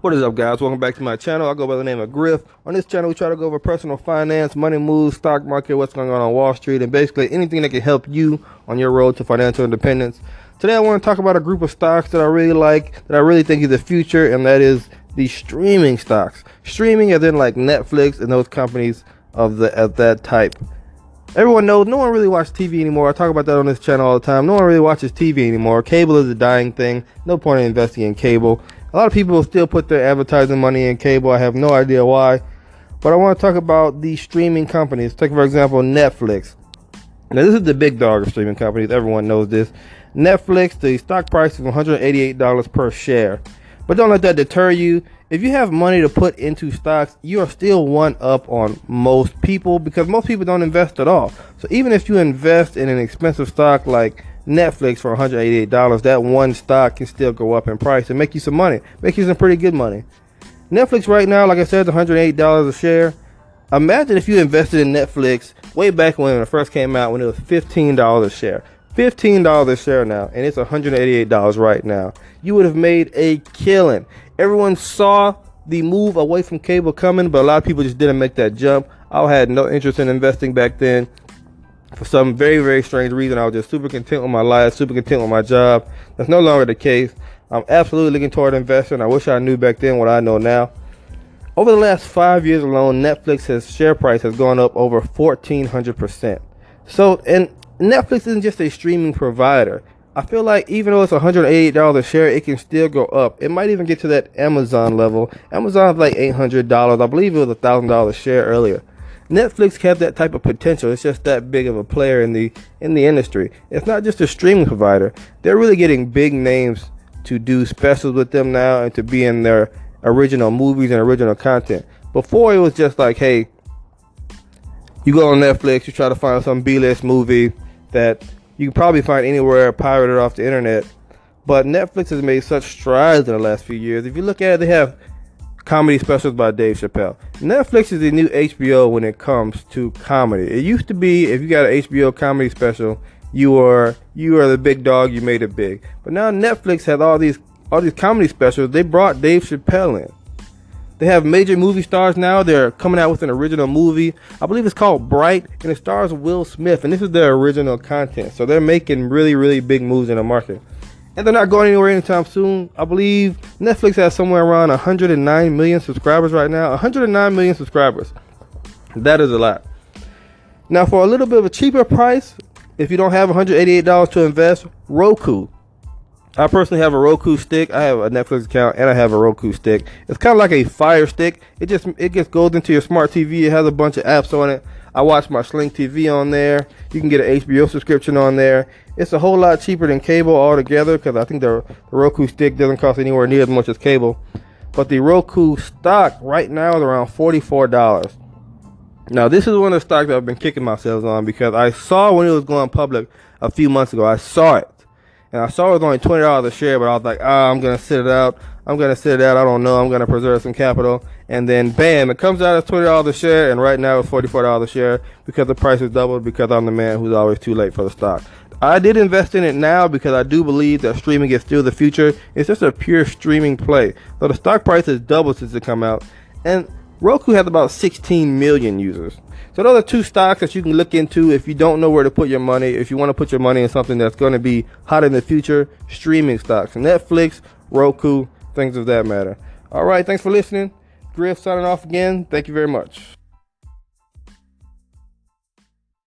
What is up, guys? Welcome back to my channel. I go by the name of Griff. On this channel, we try to go over personal finance, money moves, stock market, what's going on on Wall Street, and basically anything that can help you on your road to financial independence. Today, I want to talk about a group of stocks that I really like, that I really think is the future, and that is the streaming stocks. Streaming, as in like Netflix and those companies of the of that type. Everyone knows no one really watches TV anymore. I talk about that on this channel all the time. No one really watches TV anymore. Cable is a dying thing. No point in investing in cable. A lot of people still put their advertising money in cable. I have no idea why. But I want to talk about the streaming companies. Take, for example, Netflix. Now, this is the big dog of streaming companies. Everyone knows this. Netflix, the stock price is $188 per share. But don't let that deter you. If you have money to put into stocks, you are still one up on most people because most people don't invest at all. So even if you invest in an expensive stock like Netflix for $188, that one stock can still go up in price and make you some money. Make you some pretty good money. Netflix right now, like I said, is $108 a share. Imagine if you invested in Netflix way back when it first came out when it was $15 a share. $15 a share now, and it's $188 right now. You would have made a killing. Everyone saw the move away from cable coming, but a lot of people just didn't make that jump. I had no interest in investing back then. For some very, very strange reason, I was just super content with my life, super content with my job. That's no longer the case. I'm absolutely looking toward investing. I wish I knew back then what I know now. Over the last five years alone, Netflix's share price has gone up over 1,400%. So, and Netflix isn't just a streaming provider. I feel like even though it's $188 a share, it can still go up. It might even get to that Amazon level. Amazon's like $800. I believe it was $1,000 a share earlier. Netflix have that type of potential. It's just that big of a player in the in the industry. It's not just a streaming provider. They're really getting big names to do specials with them now and to be in their original movies and original content. Before it was just like, hey, you go on Netflix, you try to find some B-list movie that you can probably find anywhere pirated off the internet. But Netflix has made such strides in the last few years. If you look at it, they have comedy specials by Dave Chappelle. Netflix is the new HBO when it comes to comedy. It used to be if you got an HBO comedy special, you are you are the big dog, you made it big. But now Netflix has all these all these comedy specials. They brought Dave Chappelle in. They have major movie stars now. They're coming out with an original movie. I believe it's called Bright, and it stars Will Smith. And this is their original content. So they're making really, really big moves in the market. And they're not going anywhere anytime soon. I believe Netflix has somewhere around 109 million subscribers right now. 109 million subscribers. That is a lot. Now, for a little bit of a cheaper price, if you don't have $188 to invest, Roku. I personally have a Roku stick. I have a Netflix account and I have a Roku stick. It's kind of like a Fire Stick. It just it just goes into your smart TV. It has a bunch of apps on it. I watch my Sling TV on there. You can get an HBO subscription on there. It's a whole lot cheaper than cable altogether because I think the, the Roku stick doesn't cost anywhere near as much as cable. But the Roku stock right now is around $44. Now, this is one of the stocks that I've been kicking myself on because I saw when it was going public a few months ago. I saw it and I saw it was only twenty dollars a share, but I was like, ah, I'm gonna sit it out. I'm gonna sit it out. I don't know. I'm gonna preserve some capital. And then bam, it comes out as twenty dollars a share, and right now it's forty four dollars a share because the price has doubled because I'm the man who's always too late for the stock. I did invest in it now because I do believe that streaming is still the future. It's just a pure streaming play. So the stock price has doubled since it come out, and Roku has about 16 million users. So those are two stocks that you can look into if you don't know where to put your money. If you want to put your money in something that's going to be hot in the future, streaming stocks, Netflix, Roku, things of that matter. All right, thanks for listening. Griff signing off again. Thank you very much.